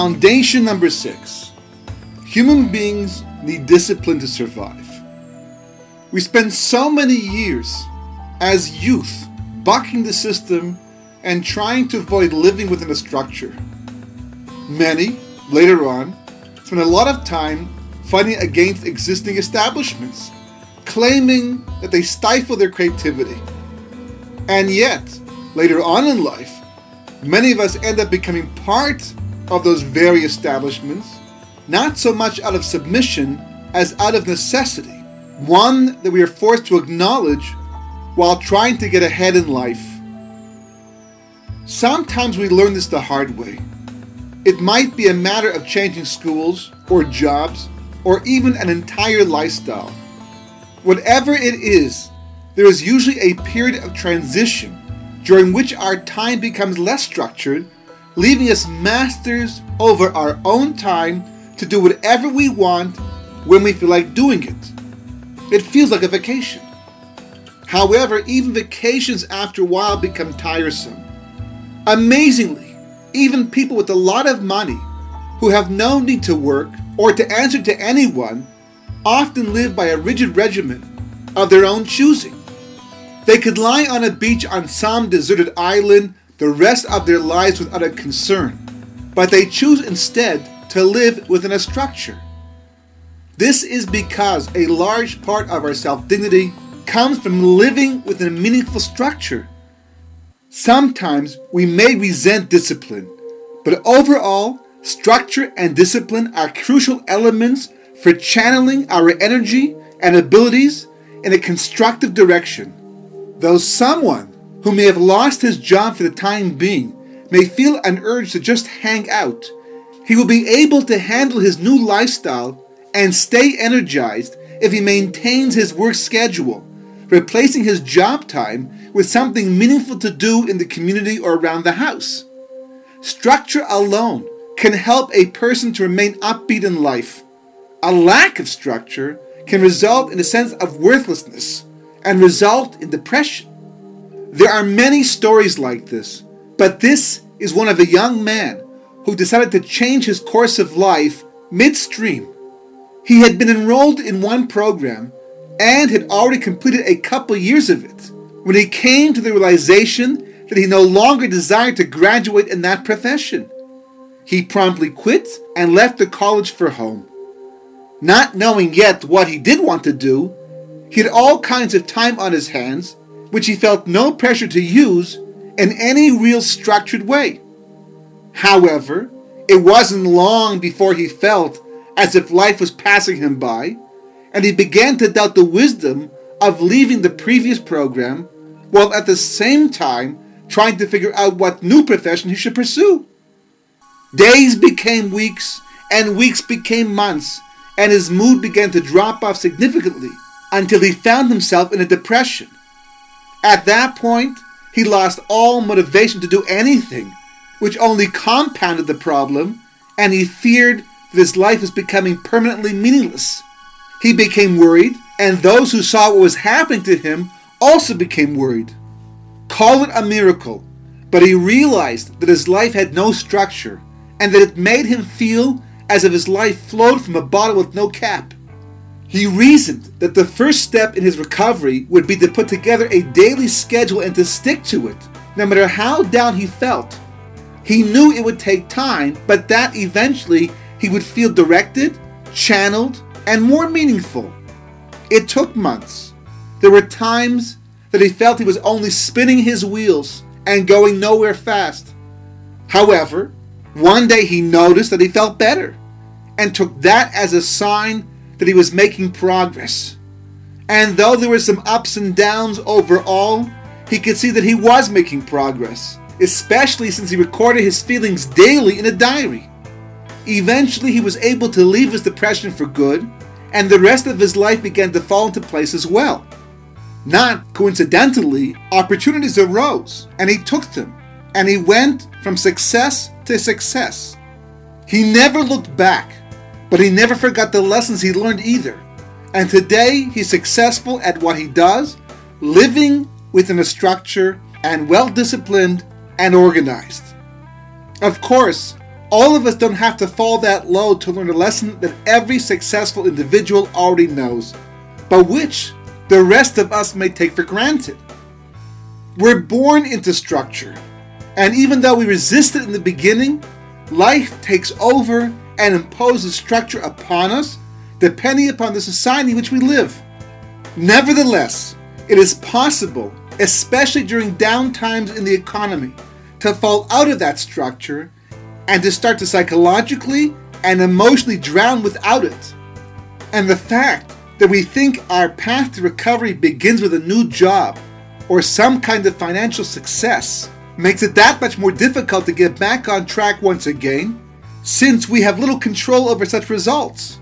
Foundation number six human beings need discipline to survive. We spend so many years as youth bucking the system and trying to avoid living within a structure. Many, later on, spend a lot of time fighting against existing establishments, claiming that they stifle their creativity. And yet, later on in life, many of us end up becoming part of those very establishments, not so much out of submission as out of necessity, one that we are forced to acknowledge while trying to get ahead in life. Sometimes we learn this the hard way. It might be a matter of changing schools or jobs or even an entire lifestyle. Whatever it is, there is usually a period of transition during which our time becomes less structured, leaving us masters over our own time to do whatever we want when we feel like doing it. It feels like a vacation. However, even vacations after a while become tiresome. Amazingly, even people with a lot of money who have no need to work or to answer to anyone often live by a rigid regimen of their own choosing. They could lie on a beach on some deserted island the rest of their lives without a concern, but they choose instead to live within a structure. This is because a large part of our self dignity comes from living within a meaningful structure. Sometimes we may resent discipline, but overall, structure and discipline are crucial elements for channeling our energy and abilities in a constructive direction. Though someone who may have lost his job for the time being may feel an urge to just hang out, he will be able to handle his new lifestyle and stay energized if he maintains his work schedule, replacing his job time with something meaningful to do in the community or around the house. Structure alone can help a person to remain upbeat in life. A lack of structure can result in a sense of worthlessness and result in depression. There are many stories like this, but this is one of a young man who decided to change his course of life midstream. He had been enrolled in one program and had already completed a couple years of it when he came to the realization that he no longer desired to graduate in that profession. He promptly quit and left the college for home. Not knowing yet what he did want to do, he had all kinds of time on his hands, which he felt no pressure to use in any real structured way. However, it wasn't long before he felt as if life was passing him by, and he began to doubt the wisdom of leaving the previous program while at the same time trying to figure out what new profession he should pursue. Days became weeks, and weeks became months, and his mood began to drop off significantly until he found himself in a depression. At that point, he lost all motivation to do anything, which only compounded the problem, and he feared that his life was becoming permanently meaningless. He became worried, and those who saw what was happening to him also became worried. Call it a miracle, but he realized that his life had no structure and that it made him feel as if his life flowed from a bottle with no cap. He reasoned that the first step in his recovery would be to put together a daily schedule and to stick to it, no matter how down he felt. He knew it would take time, but that eventually he would feel directed, channeled, and more meaningful. It took months. There were times that he felt he was only spinning his wheels and going nowhere fast. However, one day he noticed that he felt better and took that as a sign that he was making progress. And though there were some ups and downs overall, he could see that he was making progress, especially since he recorded his feelings daily in a diary. Eventually, he was able to leave his depression for good, and the rest of his life began to fall into place as well. Not coincidentally, opportunities arose, and he took them, and he went from success to success. He never looked back, but he never forgot the lessons he learned either. And today, he's successful at what he does, living within a structure and well disciplined and organized. Of course, All of us don't have to fall that low to learn a lesson that every successful individual already knows, but which the rest of us may take for granted. We're born into structure, and even though we resist it in the beginning, life takes over and imposes structure upon us, depending upon the society in which we live. Nevertheless, it is possible, especially during downtimes in the economy, to fall out of that structure and to start to psychologically and emotionally drown without it. And the fact that we think our path to recovery begins with a new job or some kind of financial success makes it that much more difficult to get back on track once again, since we have little control over such results.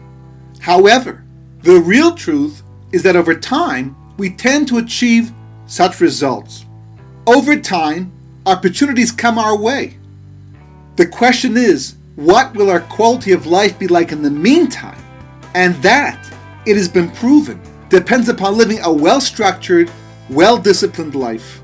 However, the real truth is that over time, we tend to achieve such results. Over time, opportunities come our way. The question is, what will our quality of life be like in the meantime? And that, it has been proven, depends upon living a well structured, well disciplined life.